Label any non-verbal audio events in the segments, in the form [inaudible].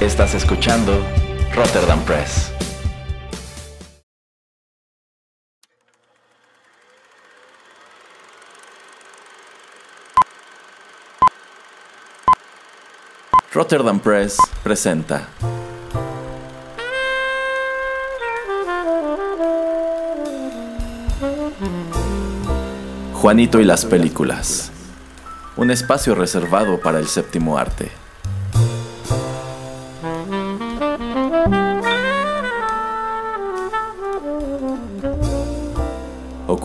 Estás escuchando Rotterdam Press. Rotterdam Press presenta Juanito y las películas. Un espacio reservado para el séptimo arte.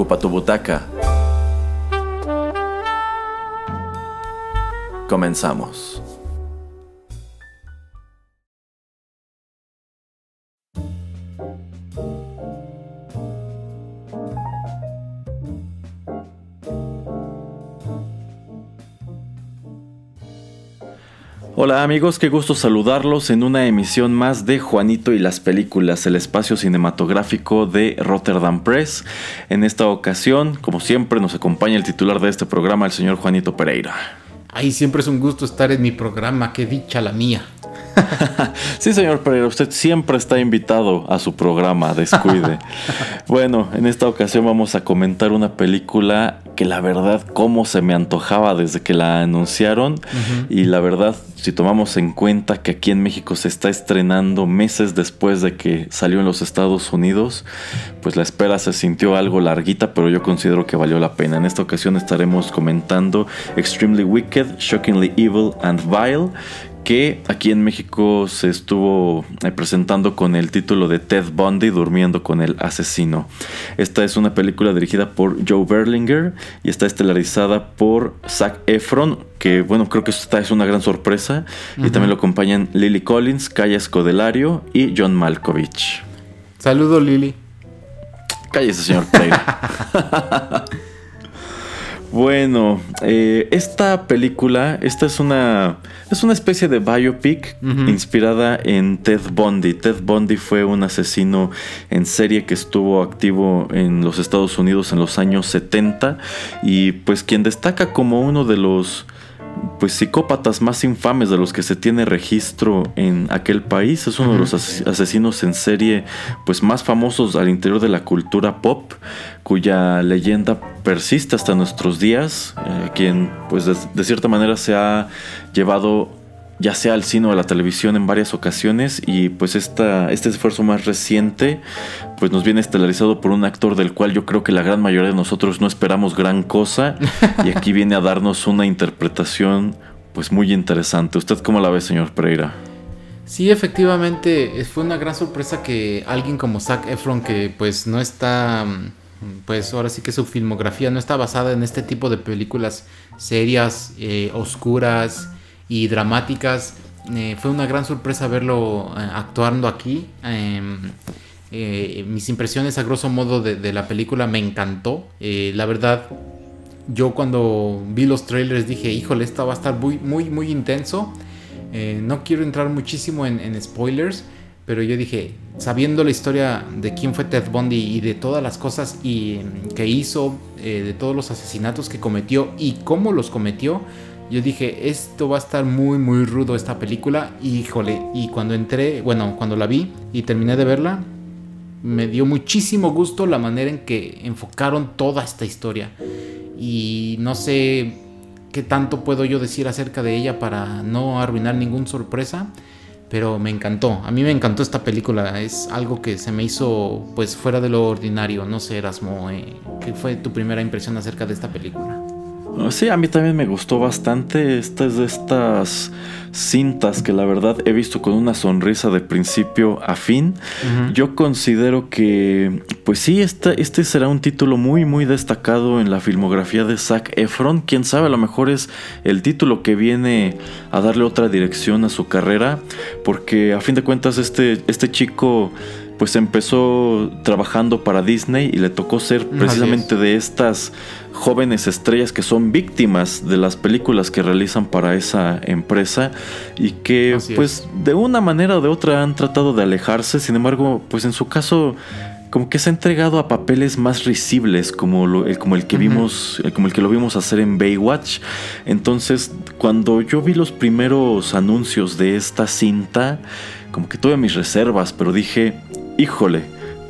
Ocupa tu butaca. Comenzamos. Hola amigos, qué gusto saludarlos en una emisión más de Juanito y las películas, el espacio cinematográfico de Rotterdam Press. En esta ocasión, como siempre, nos acompaña el titular de este programa, el señor Juanito Pereira. Ay, siempre es un gusto estar en mi programa, qué dicha la mía. [laughs] sí, señor Pereira, usted siempre está invitado a su programa, descuide. [laughs] bueno, en esta ocasión vamos a comentar una película que la verdad, cómo se me antojaba desde que la anunciaron. Y la verdad, si tomamos en cuenta que aquí en México se está estrenando meses después de que salió en los Estados Unidos, pues la espera se sintió algo larguita, pero yo considero que valió la pena. En esta ocasión estaremos comentando Extremely Wicked, Shockingly Evil and Vile, que aquí en México se estuvo eh, presentando con el título de Ted Bundy durmiendo con el asesino. Esta es una película dirigida por Joe Berlinger y está estelarizada por Zac Efron, que bueno, creo que esta es una gran sorpresa. Y también lo acompañan Lily Collins, Kaya Scodelario y John Malkovich. Saludo Lily. Cállese, señor Pereira. [laughs] Bueno, eh, esta película, esta es una, es una especie de biopic inspirada en Ted Bundy. Ted Bundy fue un asesino en serie que estuvo activo en los Estados Unidos en los años 70 y pues quien destaca como uno de los pues psicópatas más infames de los que se tiene registro en aquel país. Es uno de los asesinos en serie pues más famosos al interior de la cultura pop, cuya leyenda persiste hasta nuestros días, eh, quien pues de, cierta manera se ha llevado ya sea al cine o a la televisión en varias ocasiones y pues esta, este esfuerzo más reciente pues nos viene estelarizado por un actor del cual yo creo que la gran mayoría de nosotros no esperamos gran cosa y aquí viene a darnos una interpretación pues muy interesante. ¿Usted cómo la ve, señor Pereira? Sí, efectivamente, fue una gran sorpresa que alguien como Zac Efron, que pues no está, pues ahora sí que su filmografía no está basada en este tipo de películas serias, eh, oscuras y dramáticas, eh, fue una gran sorpresa verlo eh, actuando aquí. Em, mis impresiones a grosso modo de, la película me encantó. la verdad, yo cuando vi los trailers dije, híjole, esta va a estar muy, muy, muy intenso. Eh, no quiero entrar muchísimo en, spoilers, pero yo dije, sabiendo la historia de quién fue Ted Bundy y de todas las cosas y, que hizo, eh, de todos los asesinatos que cometió y cómo los cometió, yo dije, esto va a estar muy, muy rudo esta película. Híjole, y cuando entré, bueno, cuando la vi y terminé de verla, me dio muchísimo gusto la manera en que enfocaron toda esta historia y no sé qué tanto puedo yo decir acerca de ella para no arruinar ninguna sorpresa, pero me encantó. A mí me encantó esta película, es algo que se me hizo pues fuera de lo ordinario. No sé, Erasmo, eh, ¿qué fue tu primera impresión acerca de esta película? Sí, a mí también me gustó bastante. Esta es de estas cintas que la verdad he visto con una sonrisa de principio a fin. Yo considero que, pues sí, este, este será un título muy, muy destacado en la filmografía de Zac Efron. Quién sabe, a lo mejor es el título que viene a darle otra dirección a su carrera, porque a fin de cuentas este, este chico pues empezó trabajando para Disney y le tocó ser precisamente de estas jóvenes estrellas que son víctimas de las películas que realizan para esa empresa y que pues de una manera o de otra han tratado de alejarse, sin embargo pues en su caso como que se ha entregado a papeles más risibles como, el, como el que vimos como el que lo vimos hacer en Baywatch. Entonces cuando yo vi los primeros anuncios de esta cinta como que tuve mis reservas pero dije híjole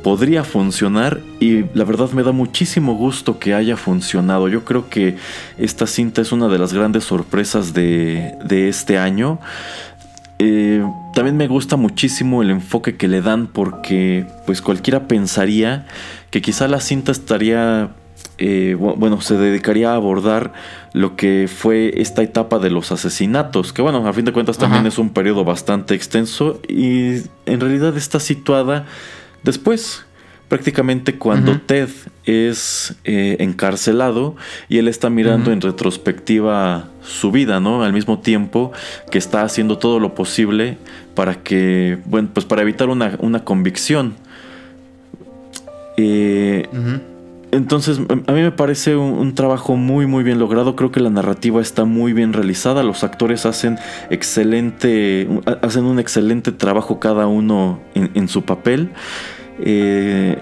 podría funcionar y la verdad me da muchísimo gusto que haya funcionado. Yo creo que esta cinta es una de las grandes sorpresas de, de este año. Eh, también me gusta muchísimo el enfoque que le dan porque pues cualquiera pensaría que quizá la cinta estaría eh, bueno, se dedicaría a abordar lo que fue esta etapa de los asesinatos, que bueno, a fin de cuentas también es un periodo bastante extenso y en realidad está situada después, prácticamente cuando Ted es eh, encarcelado y él está mirando en retrospectiva su vida, ¿no? Al mismo tiempo que está haciendo todo lo posible para que, bueno, pues para evitar una, convicción. Eh, entonces, a mí me parece un, trabajo muy, muy bien logrado. Creo que la narrativa está muy bien realizada. Los actores hacen excelente, hacen un excelente trabajo cada uno en su papel. Eh,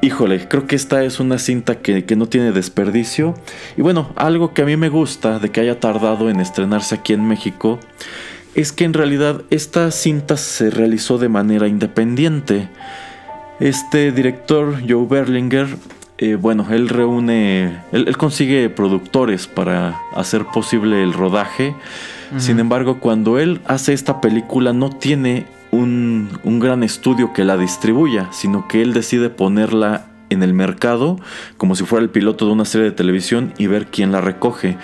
híjole, creo que esta es una cinta que, no tiene desperdicio. Y bueno, algo que a mí me gusta de que haya tardado en estrenarse aquí en México es que en realidad esta cinta se realizó de manera independiente. Este director, Joe Berlinger, eh, bueno, él reúne, él, consigue productores para hacer posible el rodaje. Sin embargo, cuando él hace esta película no tiene un, gran estudio que la distribuya, sino que él decide ponerla en el mercado como si fuera el piloto de una serie de televisión y ver quién la recoge.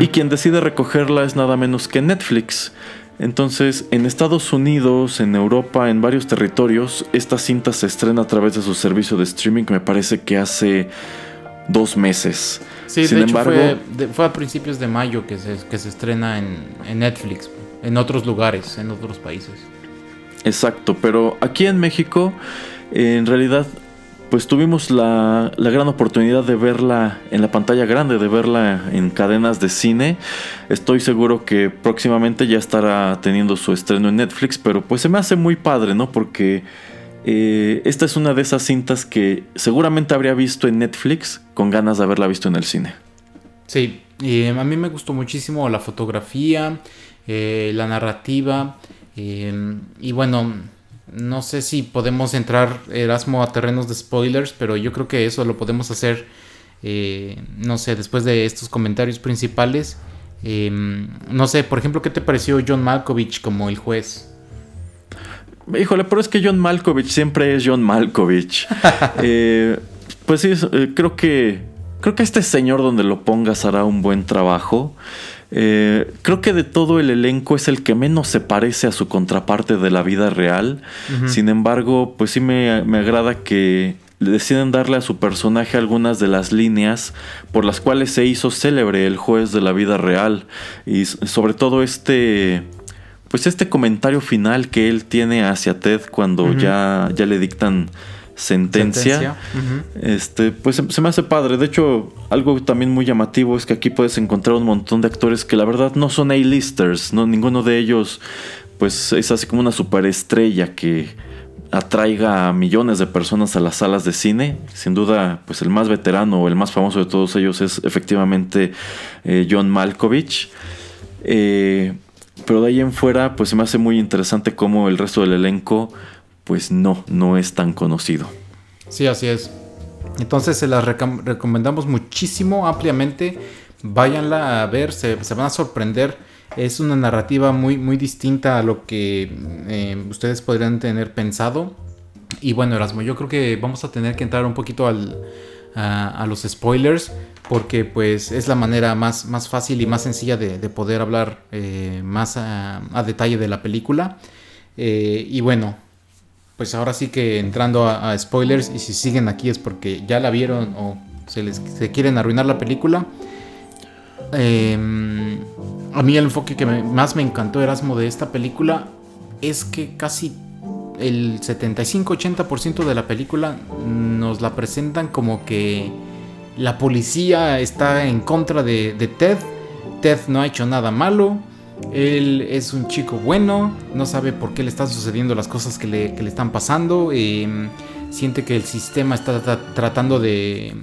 Y quien decide recogerla es nada menos que Netflix. Entonces, en Estados Unidos, en Europa, en varios territorios, esta cinta se estrena a través de su servicio de streaming, me parece que hace dos meses. Sí, Sin embargo, fue, a principios de mayo que se, que se estrena en, en Netflix, en otros lugares, en otros países. Exacto, pero aquí en México, en realidad, pues tuvimos la, gran oportunidad de verla en la pantalla grande, de verla en cadenas de cine. Estoy seguro que próximamente ya estará teniendo su estreno en Netflix, pero pues se me hace muy padre, ¿no? Porque eh, esta es una de esas cintas que seguramente habría visto en Netflix con ganas de haberla visto en el cine. Sí, y a mí me gustó muchísimo la fotografía, eh, la narrativa. Y bueno, no sé si podemos entrar Erasmo a terrenos de spoilers, pero yo creo que eso lo podemos hacer, eh, no sé, después de estos comentarios principales. Em, no sé, por ejemplo, ¿qué te pareció John Malkovich como el juez? Híjole, pero es que John Malkovich siempre es John Malkovich. [laughs] Eh, pues sí, eh, creo que creo que este señor donde lo pongas hará un buen trabajo. Eh, creo que de todo el elenco es el que menos se parece a su contraparte de la vida real. Sin embargo, pues sí me, agrada que deciden darle a su personaje algunas de las líneas por las cuales se hizo célebre el juez de la vida real. Y sobre todo este. Pues este comentario final que él tiene hacia Ted cuando ya, ya le dictan sentencia. Este, pues se me hace padre. De hecho, algo también muy llamativo es que aquí puedes encontrar un montón de actores que la verdad no son A-listers, ¿no? Ninguno de ellos, pues, es así como una superestrella que atraiga a millones de personas a las salas de cine. Sin duda, pues el más veterano o el más famoso de todos ellos es efectivamente eh, John Malkovich. Eh, pero de ahí en fuera, pues se me hace muy interesante cómo el resto del elenco pues no, no es tan conocido. Sí, así es. Entonces se las recomendamos muchísimo, ampliamente. Váyanla a ver, se, van a sorprender. Es una narrativa muy, muy distinta a lo que eh, ustedes podrían tener pensado. Y bueno, Erasmo, yo creo que vamos a tener que entrar un poquito al, a, los spoilers. Porque pues es la manera más, más fácil y más sencilla de, poder hablar eh, más a, detalle de la película. Eh, y bueno, pues ahora sí que entrando a, spoilers y si siguen aquí es porque ya la vieron o se les quieren arruinar la película. Em, a mí el enfoque que más me encantó Erasmo de esta película es que casi el 75-80% de la película nos la presentan como que la policía está en contra de, de Ted. Ted no ha hecho nada malo él es un chico bueno, no sabe por qué le están sucediendo las cosas que le, están pasando. Em, siente que el sistema está tratando de,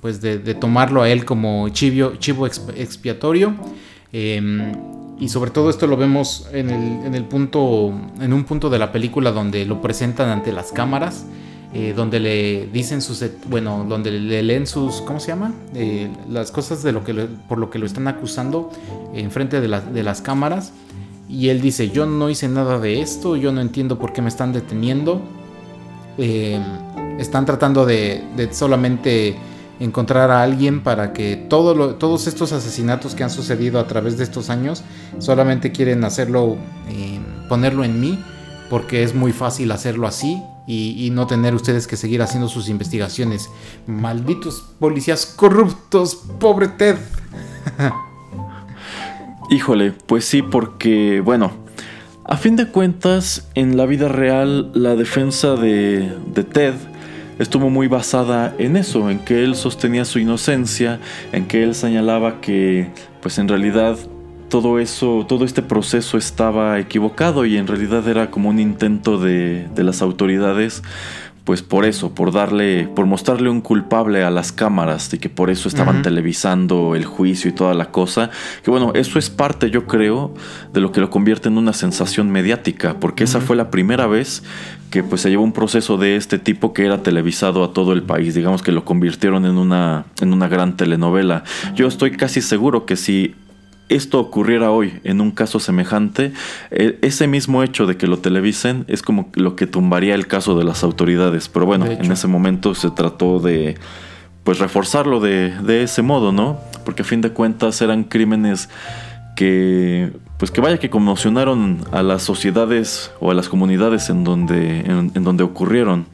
pues de, tomarlo a él como chivo, chivo expiatorio. Em, y sobre todo esto lo vemos en el, en el, punto, en un punto de la película donde lo presentan ante las cámaras, eh, donde le dicen sus, bueno, donde le leen sus, ¿cómo se llama? Eh, las cosas de lo que por lo que lo están acusando en frente de, de las cámaras. Y él dice, yo no hice nada de esto, yo no entiendo por qué me están deteniendo. Eh, están tratando de, solamente encontrar a alguien para que todos estos asesinatos que han sucedido a través de estos años solamente quieren hacerlo, ponerlo en mí, porque es muy fácil hacerlo así y, no tener ustedes que seguir haciendo sus investigaciones. Malditos policías corruptos, pobre Ted. [laughs] Híjole, pues sí, porque, bueno, a fin de cuentas, en la vida real, la defensa de, de Ted estuvo muy basada en eso, en que él sostenía su inocencia, en que él señalaba que, pues en realidad, todo eso, todo este proceso estaba equivocado y en realidad era como un intento de, de las autoridades pues por eso, por darle, por mostrarle un culpable a las cámaras y que por eso estaban televisando el juicio y toda la cosa. Que bueno, eso es parte, yo creo, de lo que lo convierte en una sensación mediática, porque esa fue la primera vez que pues se llevó un proceso de este tipo que era televisado a todo el país. Digamos que lo convirtieron en una, en una gran telenovela. Yo estoy casi seguro que si esto ocurriera hoy en un caso semejante, e, ese mismo hecho de que lo televisen es como lo que tumbaría el caso de las autoridades. Pero bueno, en ese momento se trató de pues reforzarlo de, de ese modo, ¿no? Porque a fin de cuentas eran crímenes que pues que vaya que conmocionaron a las sociedades o a las comunidades en donde, en, donde ocurrieron.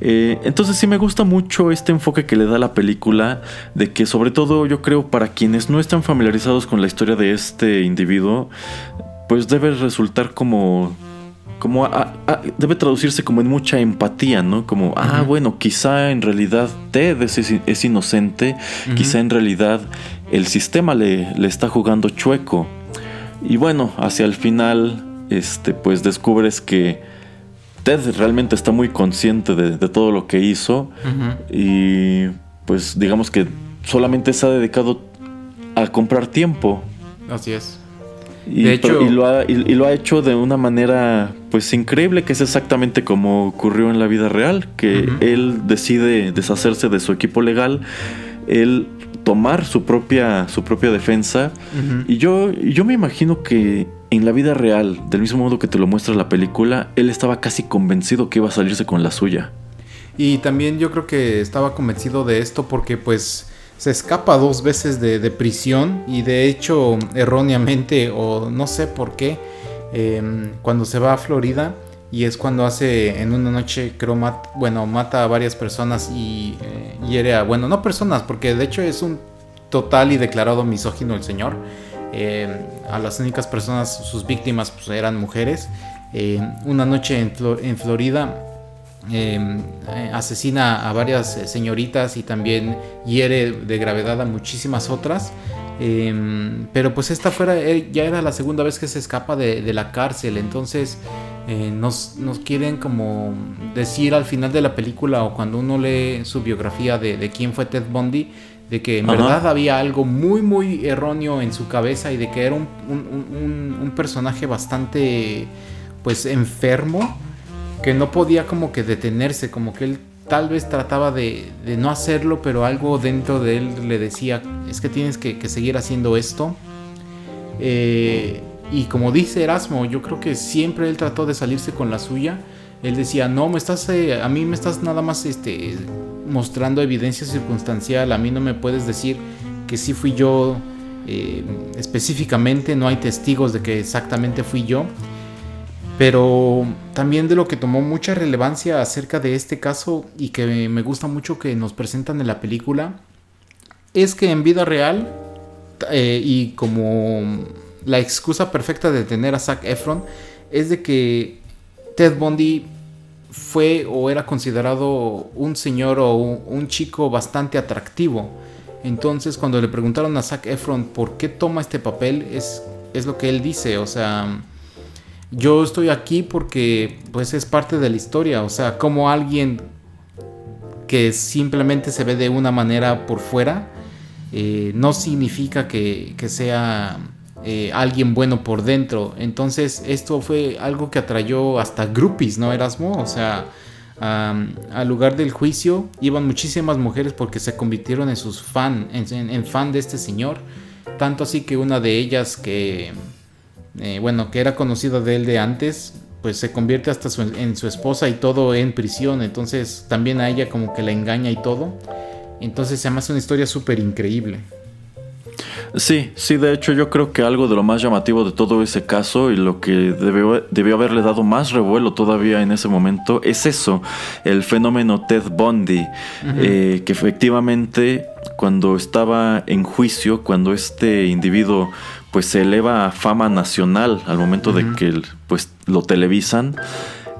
Eh, entonces sí me gusta mucho este enfoque que le da la película, de que sobre todo yo creo para quienes no están familiarizados con la historia de este individuo, pues debe resultar como como debe traducirse como en mucha empatía, ¿no? Como, ah, bueno, quizá en realidad Ted es, inocente, quizá en realidad el sistema le, le, está jugando chueco. Y bueno, hacia el final, este, pues descubres que Ted realmente está muy consciente de, todo lo que hizo. Y pues digamos que solamente se ha dedicado a comprar tiempo. Así es. Y, de hecho, y, lo ha, y, lo ha, hecho de una manera pues increíble, que es exactamente como ocurrió en la vida real, que él decide deshacerse de su equipo legal, él tomar su propia, su propia defensa. Y yo, yo me imagino que en la vida real, del mismo modo que te lo muestra la película, él estaba casi convencido que iba a salirse con la suya. Y también yo creo que estaba convencido de esto porque pues se escapa dos veces de, prisión y de hecho erróneamente o no sé por qué, em, cuando se va a Florida, y es cuando hace en una noche creo bueno mata a varias personas y eh, hiere a bueno no personas porque de hecho es un total y declarado misógino el señor. Eh, a las únicas personas sus víctimas pues, eran mujeres. Eh, una noche en, Florida asesina a varias señoritas y también hiere de gravedad a muchísimas otras. Pero pues esta fuera ya era la segunda vez que se escapa de la cárcel. Entonces eh, nos, quieren como decir al final de la película o cuando uno lee su biografía de, quién fue Ted Bundy, de que en verdad había algo muy muy erróneo en su cabeza y de que era un, un, personaje bastante pues enfermo que no podía como que detenerse, como que él tal vez trataba de, no hacerlo, pero algo dentro de él le decía, es que tienes que, que seguir haciendo esto. Eh, y como dice Erasmo, yo creo que siempre él trató de salirse con la suya. Él decía, no, me estás, eh, a mí me estás nada más este, mostrando evidencia circunstancial, a mí no me puedes decir que sí fui yo eh, específicamente, no hay testigos de que exactamente fui yo. Pero también de lo que tomó mucha relevancia acerca de este caso y que me gusta mucho que nos presentan en la película, es que en vida real eh, y como la excusa perfecta de tener a Zac Efron es de que Ted Bundy fue o era considerado un señor o un chico bastante atractivo. Entonces cuando le preguntaron a Zac Efron por qué toma este papel es, es lo que él dice, o sea, yo estoy aquí porque pues es parte de la historia, o sea, como alguien que simplemente se ve de una manera por fuera, eh, no significa que, sea eh, alguien bueno por dentro. Entonces esto fue algo que atrayó hasta groupies, ¿no, Erasmo? O sea, al lugar del juicio iban muchísimas mujeres porque se convirtieron en sus fan, en, fan de este señor. Tanto así que una de ellas que, eh, bueno, que era conocida de él de antes, pues se convierte hasta en su esposa y todo en prisión. Entonces también a ella como que la engaña y todo. Entonces se me hace una historia súper increíble. Sí, sí, de hecho yo creo que algo de lo más llamativo de todo ese caso y lo que debió, haberle dado más revuelo todavía en ese momento es eso, el fenómeno Ted Bundy, eh, que efectivamente cuando estaba en juicio, cuando este individuo pues se eleva a fama nacional al momento de que pues lo televisan,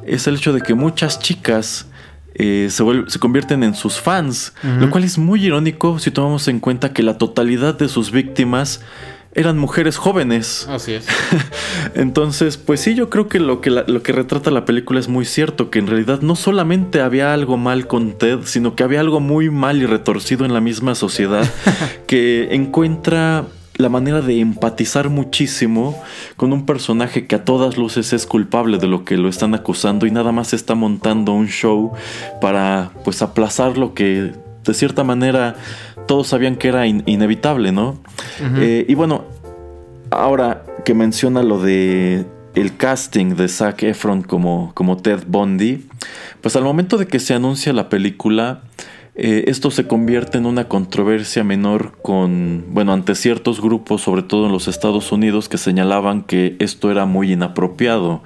es el hecho de que muchas chicas eh, se, convierten en sus fans, lo cual es muy irónico si tomamos en cuenta que la totalidad de sus víctimas eran mujeres jóvenes. Así es. [laughs] Entonces, pues sí, yo creo que lo, que lo que retrata la película es muy cierto, que en realidad no solamente había algo mal con Ted, sino que había algo muy mal y retorcido en la misma sociedad [laughs] que encuentra la manera de empatizar muchísimo con un personaje que a todas luces es culpable de lo que lo están acusando y nada más está montando un show para pues aplazar lo que de cierta manera todos sabían que era inevitable, ¿no? Eh, y bueno, ahora que menciona lo de el casting de Zac Efron como, como Ted Bundy, pues al momento de que se anuncia la película, eh, esto se convierte en una controversia menor con, bueno, ante ciertos grupos, sobre todo en los Estados Unidos, que señalaban que esto era muy inapropiado,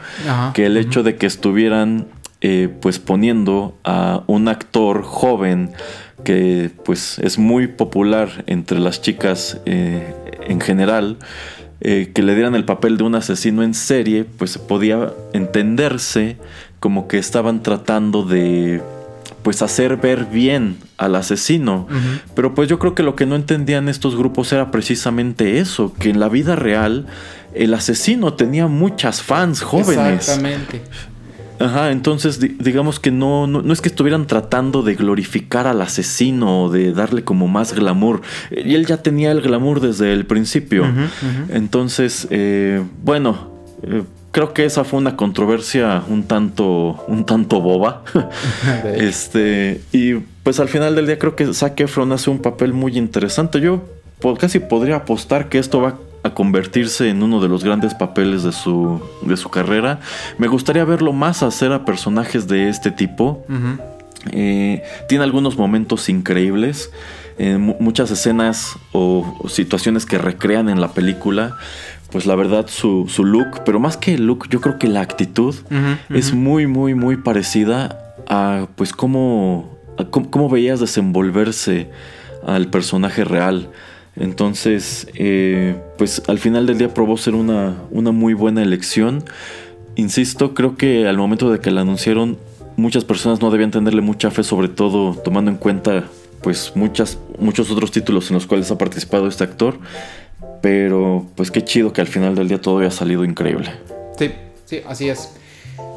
que el hecho de que estuvieran eh, pues poniendo a un actor joven que pues es muy popular entre las chicas eh, en general, que le dieran el papel de un asesino en serie, pues podía entenderse como que estaban tratando de pues hacer ver bien al asesino. Pero pues yo creo que lo que no entendían estos grupos era precisamente eso, que en la vida real el asesino tenía muchas fans jóvenes. Exactamente. Ajá, entonces digamos que no, no, es que estuvieran tratando de glorificar al asesino o de darle como más glamour. Y él ya tenía el glamour desde el principio. Entonces, eh, bueno, eh, creo que esa fue una controversia un tanto, un tanto boba. [laughs] este, y pues al final del día creo que Zac Efron hace un papel muy interesante. Yo casi podría apostar que esto va a convertirse en uno de los grandes papeles de su, de su carrera. Me gustaría verlo más hacer a personajes de este tipo. Eh, tiene algunos momentos increíbles. Eh, muchas escenas o, situaciones que recrean en la película pues la verdad su, look, pero más que el look, yo creo que la actitud es muy, muy, muy parecida a pues cómo, cómo, veías desenvolverse al personaje real. Entonces, eh, pues al final del día probó ser una, una muy buena elección. Insisto, creo que al momento de que la anunciaron, muchas personas no debían tenerle mucha fe, sobre todo tomando en cuenta pues muchas, muchos otros títulos en los cuales ha participado este actor. Pero pues qué chido que al final del día todo haya salido increíble. Sí, sí, así es.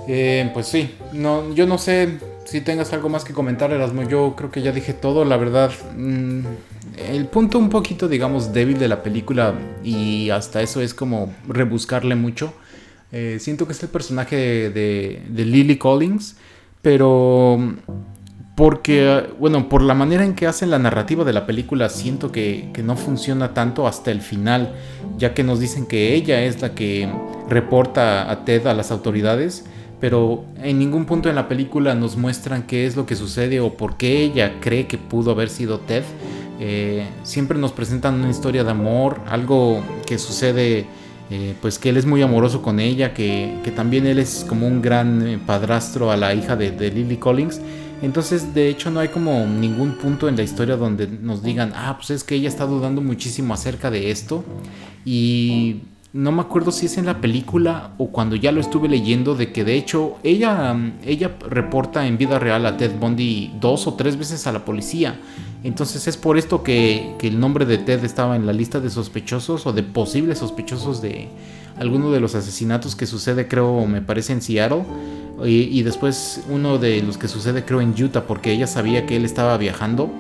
Eh, pues sí, no, yo no sé si tengas algo más que comentar, Erasmo. Yo creo que ya dije todo, la verdad. Mm, el punto un poquito, digamos, débil de la película, y hasta eso es como rebuscarle mucho. Eh, siento que es el personaje de, de Lily Collins, pero porque, bueno, por la manera en que hacen la narrativa de la película, siento que, no funciona tanto hasta el final, ya que nos dicen que ella es la que reporta a Ted a las autoridades, pero en ningún punto en la película nos muestran qué es lo que sucede o por qué ella cree que pudo haber sido Ted. Eh, siempre nos presentan una historia de amor, algo que sucede, eh, pues que él es muy amoroso con ella, que, también él es como un gran eh, padrastro a la hija de Lily Collins entonces, de hecho, no hay como ningún punto en la historia donde nos digan, ah, pues es que ella está dudando muchísimo acerca de esto. Y no me acuerdo si es en la película o cuando ya lo estuve leyendo, de que de hecho ella, ella reporta en vida real a Ted Bundy dos o tres veces a la policía. Entonces es por esto que, el nombre de Ted estaba en la lista de sospechosos o de posibles sospechosos de alguno de los asesinatos que sucede, creo, me parece en Seattle. Y, y después uno de los que sucede, creo, en Utah, porque ella sabía que él estaba viajando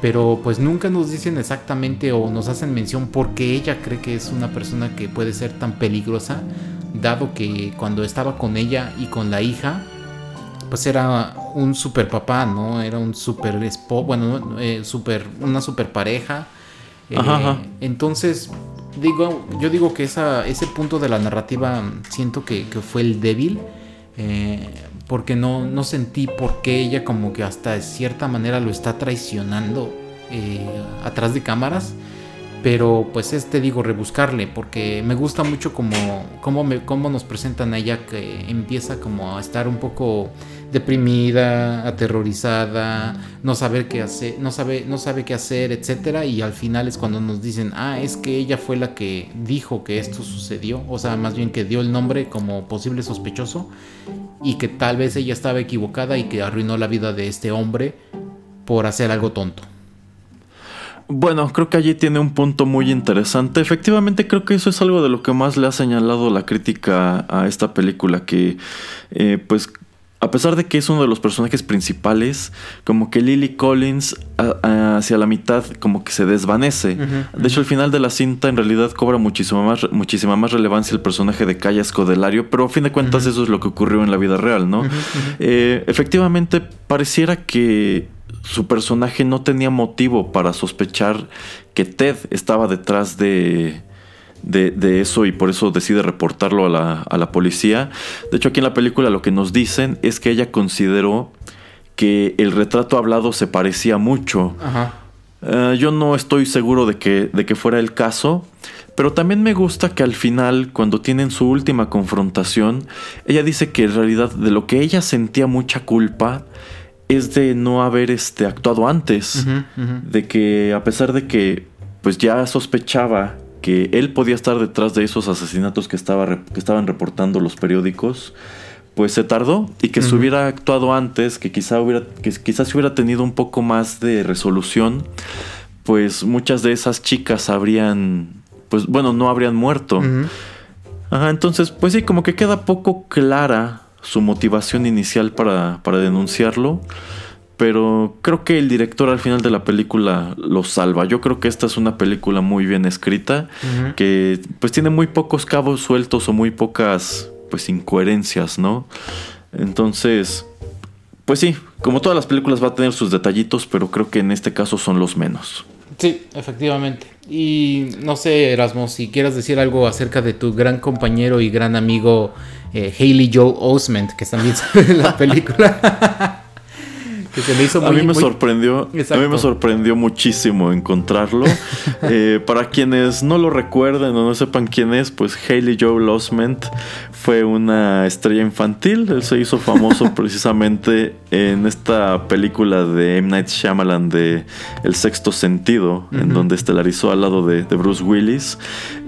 pero pues nunca nos dicen exactamente o nos hacen mención por qué ella cree que es una persona que puede ser tan peligrosa, dado que cuando estaba con ella y con la hija, pues era un super papá, ¿no? Era un super esposo, bueno, eh, super, una super pareja. Eh, entonces, digo, yo digo que esa, ese punto de la narrativa siento que, fue el débil. Eh, porque no, no sentí por qué ella como que hasta de cierta manera lo está traicionando eh, atrás de cámaras. Pero pues es, te digo, rebuscarle, porque me gusta mucho como, como nos presentan a ella que empieza como a estar un poco deprimida, aterrorizada, no saber qué hacer, no sabe, no sabe qué hacer, etcétera, y al final es cuando nos dicen, ah, es que ella fue la que dijo que esto sucedió, o sea, más bien que dio el nombre como posible sospechoso, y que tal vez ella estaba equivocada y que arruinó la vida de este hombre por hacer algo tonto. Bueno, creo que allí tiene un punto muy interesante. Efectivamente, creo que eso es algo de lo que más le ha señalado la crítica a esta película, que eh, pues a pesar de que es uno de los personajes principales, como que Lily Collins hacia la mitad como que se desvanece. De hecho, al final de la cinta en realidad cobra muchísima más, muchísima más relevancia el personaje de Calla Escodelario, pero a fin de cuentas eso es lo que ocurrió en la vida real, ¿no? Eh, efectivamente, pareciera que su personaje no tenía motivo para sospechar que Ted estaba detrás de de, eso y por eso decide reportarlo a la, a la policía. De hecho, aquí en la película lo que nos dicen es que ella consideró que el retrato hablado se parecía mucho. Eh, yo no estoy seguro de que, de que fuera el caso, pero también me gusta que al final, cuando tienen su última confrontación, ella dice que en realidad de lo que ella sentía mucha culpa es de no haber este, actuado antes, de que a pesar de que pues ya sospechaba que él podía estar detrás de esos asesinatos que, estaba, que estaban reportando los periódicos, pues se tardó y que se hubiera actuado antes, que, quizá hubiera, que quizás hubiera tenido un poco más de resolución, pues muchas de esas chicas habrían, pues bueno, no habrían muerto. Ajá, entonces, pues sí, como que queda poco clara su motivación inicial para, para denunciarlo pero creo que el director al final de la película lo salva. Yo creo que esta es una película muy bien escrita, que pues tiene muy pocos cabos sueltos o muy pocas pues incoherencias, ¿no? Entonces, pues sí, como todas las películas va a tener sus detallitos, pero creo que en este caso son los menos. Sí, efectivamente. Y no sé, Erasmo, si quieras decir algo acerca de tu gran compañero y gran amigo eh, Haley Joel Osment, que también [laughs] sale en la película. [laughs] a mí me sorprendió, a mí me sorprendió muchísimo encontrarlo. [laughs] Eh, para quienes no lo recuerden o no sepan quién es, pues Haley Joe Osment fue una estrella infantil. Él se hizo famoso [laughs] precisamente en esta película de M. Night Shyamalan de El Sexto Sentido, en donde estelarizó al lado de, Bruce Willis.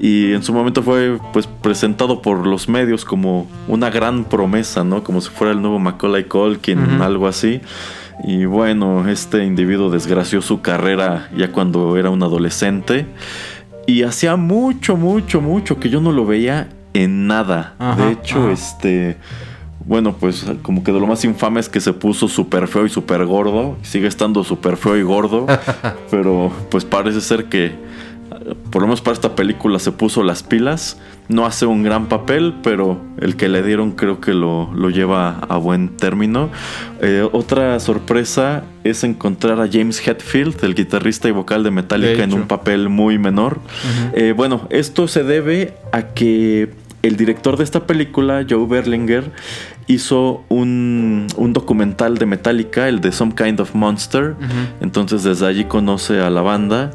Y en su momento fue pues presentado por los medios como una gran promesa, ¿no? Como si fuera el nuevo Macaulay Culkin, algo así. Y bueno, este individuo desgració su carrera ya cuando era un adolescente. Y hacía mucho, mucho, mucho que yo no lo veía en nada. de hecho, este. Bueno, pues como que de lo más infame es que se puso súper feo y súper gordo. Sigue estando súper feo y gordo. [laughs] pero pues parece ser que por lo menos para esta película se puso las pilas. No hace un gran papel, pero el que le dieron creo que lo, lleva a buen término. Eh, otra sorpresa es encontrar a James Hetfield, el guitarrista y vocal de Metallica, en un papel muy menor. Eh, bueno, esto se debe a que el director de esta película, Joe Berlinger, hizo un, documental de Metallica, el de Some Kind of Monster. Entonces desde allí conoce a la banda.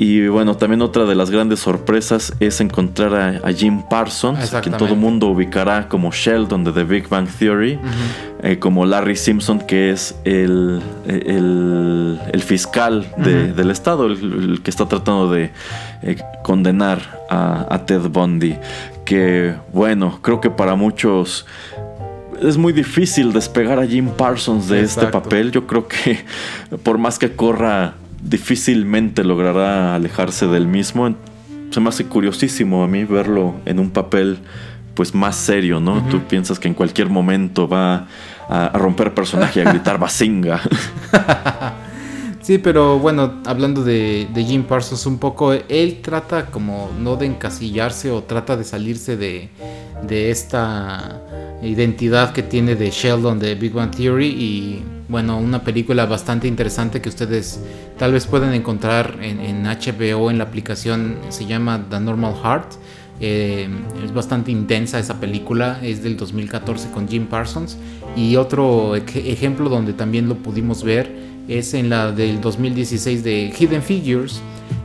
Y bueno, también otra de las grandes sorpresas es encontrar a, Jim Parsons, quien todo el mundo ubicará como Sheldon de The Big Bang Theory, eh, como Larry Simpson, que es el, el, fiscal del estado, el, que está tratando de eh, condenar a, Ted Bundy. Que bueno, creo que para muchos es muy difícil despegar a Jim Parsons de este papel. Yo creo que por más que corra difícilmente logrará alejarse del mismo. Se me hace curiosísimo a mí verlo en un papel pues más serio, ¿no? Tú piensas que en cualquier momento va a, romper personaje y a gritar [laughs] basinga. [laughs] Sí, pero bueno, hablando de, de, Jim Parsons un poco, él trata como no de encasillarse o trata de salirse de, de esta identidad que tiene de Sheldon de Big Bang Theory y bueno, una película bastante interesante que ustedes tal vez pueden encontrar en, HBO en la aplicación, se llama The Normal Heart. Eh, es bastante intensa esa película, es del 2014 con Jim Parsons. Y otro ejemplo donde también lo pudimos ver es en la del 2016 de Hidden Figures.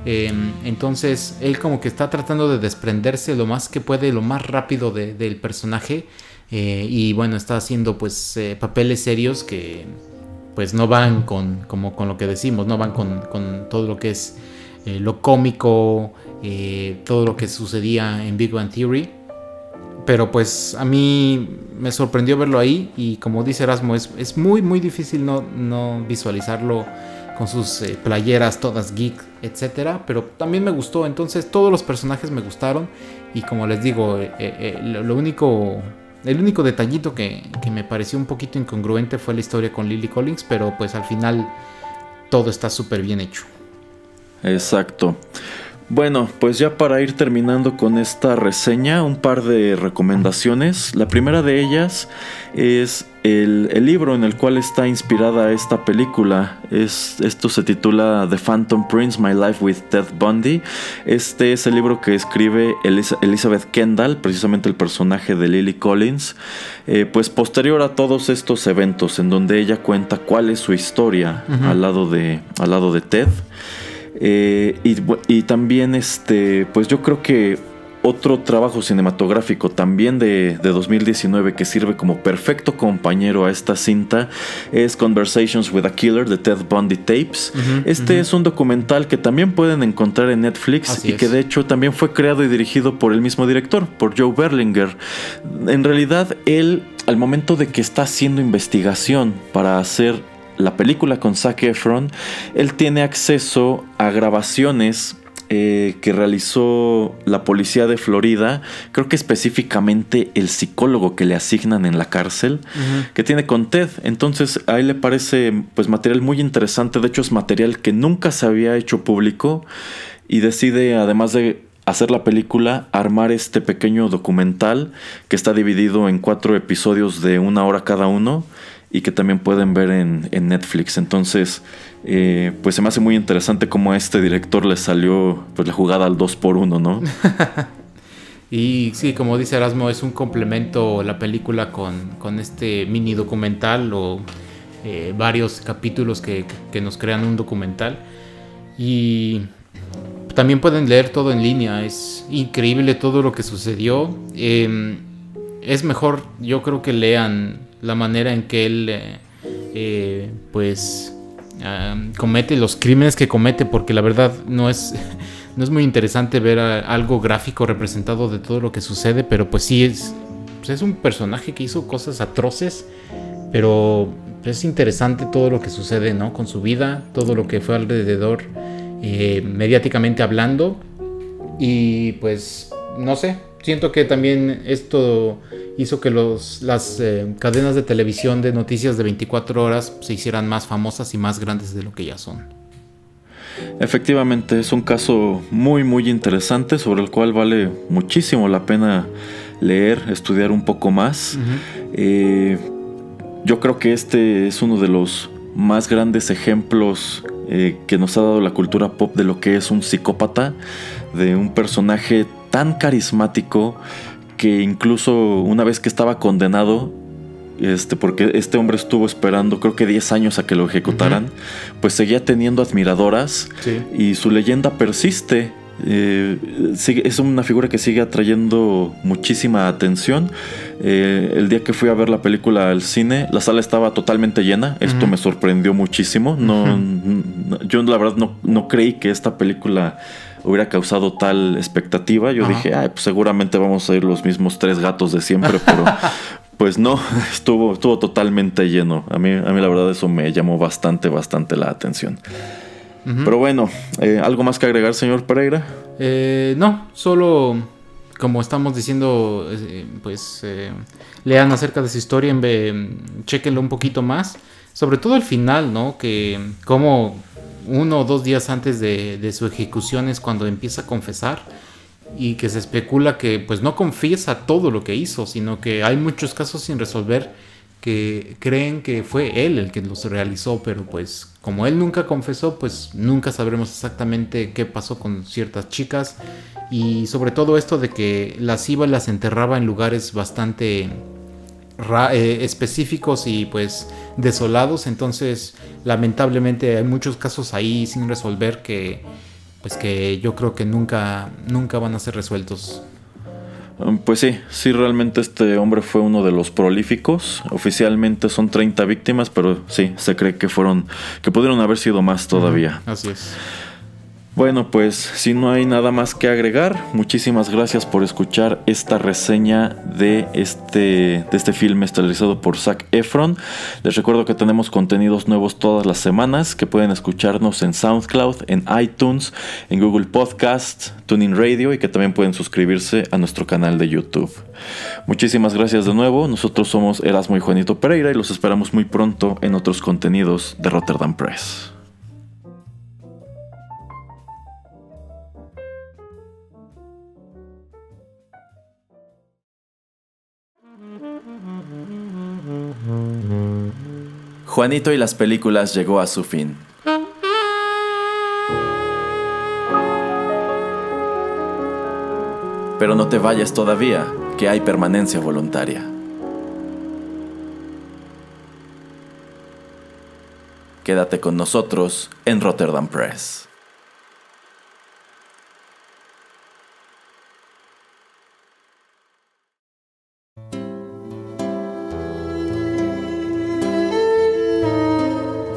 Eh, entonces él como que está tratando de desprenderse lo más que puede, lo más rápido del personaje. Eh, y bueno, está haciendo pues papeles serios que pues no van con, como con lo que decimos, no van con, todo lo que es eh, lo cómico, eh, todo lo que sucedía en Big Bang Theory. Pero pues a mí me sorprendió verlo ahí y como dice Erasmo, es, muy muy difícil no, no visualizarlo con sus eh, playeras todas geek, etcétera, pero también me gustó, entonces todos los personajes me gustaron y como les digo, lo único el único detallito que, me pareció un poquito incongruente fue la historia con Lily Collins, pero pues al final todo está súper bien hecho. Exacto. Bueno, pues ya para ir terminando con esta reseña, un par de recomendaciones. La primera de ellas es el, libro en el cual está inspirada esta película. Es, esto se titula The Phantom Prince, My Life with Ted Bundy. Este es el libro que escribe Elizabeth Kendall, precisamente el personaje de Lily Collins, eh, pues posterior a todos estos eventos en donde ella cuenta cuál es su historia al, lado de, al lado de Ted. Eh, y, también, este, pues yo creo que otro trabajo cinematográfico también de, 2019 que sirve como perfecto compañero a esta cinta es Conversations with a Killer de Ted Bundy Tapes. este es un documental que también pueden encontrar en Netflix y que de hecho también fue creado y dirigido por el mismo director, por Joe Berlinger. En realidad, él, al momento de que está haciendo investigación para hacer la película con Zac Efron, él tiene acceso a grabaciones eh, que realizó la policía de Florida, creo que específicamente el psicólogo que le asignan en la cárcel, que tiene con Ted. Entonces a él le parece pues material muy interesante, de hecho es material que nunca se había hecho público y decide además de hacer la película, armar este pequeño documental que está dividido en cuatro episodios de una hora cada uno y que también pueden ver en, Netflix. Entonces, eh, pues se me hace muy interesante cómo a este director le salió pues la jugada al 2 por 1 ¿no? [laughs] y sí, como dice Erasmo, es un complemento la película con, este mini documental o eh, varios capítulos que, nos crean un documental. Y también pueden leer todo en línea, es increíble todo lo que sucedió. Em, es mejor, yo creo que lean la manera en que él, eh, eh, pues, comete los crímenes que comete, porque la verdad no es, [laughs] no es muy interesante ver algo gráfico representado de todo lo que sucede, pero pues sí es, pues es un personaje que hizo cosas atroces, pero es interesante todo lo que sucede, ¿no? Con su vida, todo lo que fue alrededor, eh, mediáticamente hablando, y pues, no sé, siento que también esto hizo que los, las eh, cadenas de televisión de noticias de 24 horas se hicieran más famosas y más grandes de lo que ya son. Efectivamente, es un caso muy muy interesante sobre el cual vale muchísimo la pena leer, estudiar un poco más. Eh, yo creo que este es uno de los más grandes ejemplos eh, que nos ha dado la cultura pop de lo que es un psicópata, de un personaje tan carismático que incluso una vez que estaba condenado este, porque este hombre estuvo esperando creo que 10 años a que lo ejecutaran, pues seguía teniendo admiradoras y su leyenda persiste. Eh, es una figura que sigue atrayendo muchísima atención. Eh, el día que fui a ver la película al cine, la sala estaba totalmente llena. Esto me sorprendió muchísimo. No, yo la verdad no, no creí que esta película hubiera causado tal expectativa. Yo dije, Ay, pues seguramente vamos a ir los mismos tres gatos de siempre, pero [laughs] pues no, [laughs] estuvo, estuvo totalmente lleno. A mí, a mí la verdad eso me llamó bastante, bastante la atención. Pero bueno, eh, ¿algo más que agregar, señor Pereira? Eh, no, solo como estamos diciendo, eh, pues lean acerca de su historia, en chequenlo un poquito más. Sobre todo el final, ¿no? Que como uno o dos días antes de, su ejecución es cuando empieza a confesar y que se especula que pues no confiesa todo lo que hizo, sino que hay muchos casos sin resolver que creen que fue él el que los realizó, pero pues como él nunca confesó, pues nunca sabremos exactamente qué pasó con ciertas chicas. Y sobre todo esto de que las iba y las enterraba en lugares bastante eh, específicos y pues desolados. Entonces, lamentablemente hay muchos casos ahí sin resolver que pues que yo creo que nunca nunca van a ser resueltos. Um, pues sí, sí, realmente este hombre fue uno de los prolíficos. Oficialmente son 30 víctimas, pero sí, se cree que fueron, que pudieron haber sido más todavía. Así es. Bueno, pues si no hay nada más que agregar, muchísimas gracias por escuchar esta reseña de este, de este filme estelarizado por Zac Efron. Les recuerdo que tenemos contenidos nuevos todas las semanas, que pueden escucharnos en SoundCloud, en iTunes, en Google Podcast, Tuning Radio y que también pueden suscribirse a nuestro canal de YouTube. Muchísimas gracias de nuevo, nosotros somos Erasmo y Juanito Pereira y los esperamos muy pronto en otros contenidos de Rotterdam Press. Juanito y las películas llegó a su fin. Pero no te vayas todavía, que hay permanencia voluntaria. Quédate con nosotros en Rotterdam Press.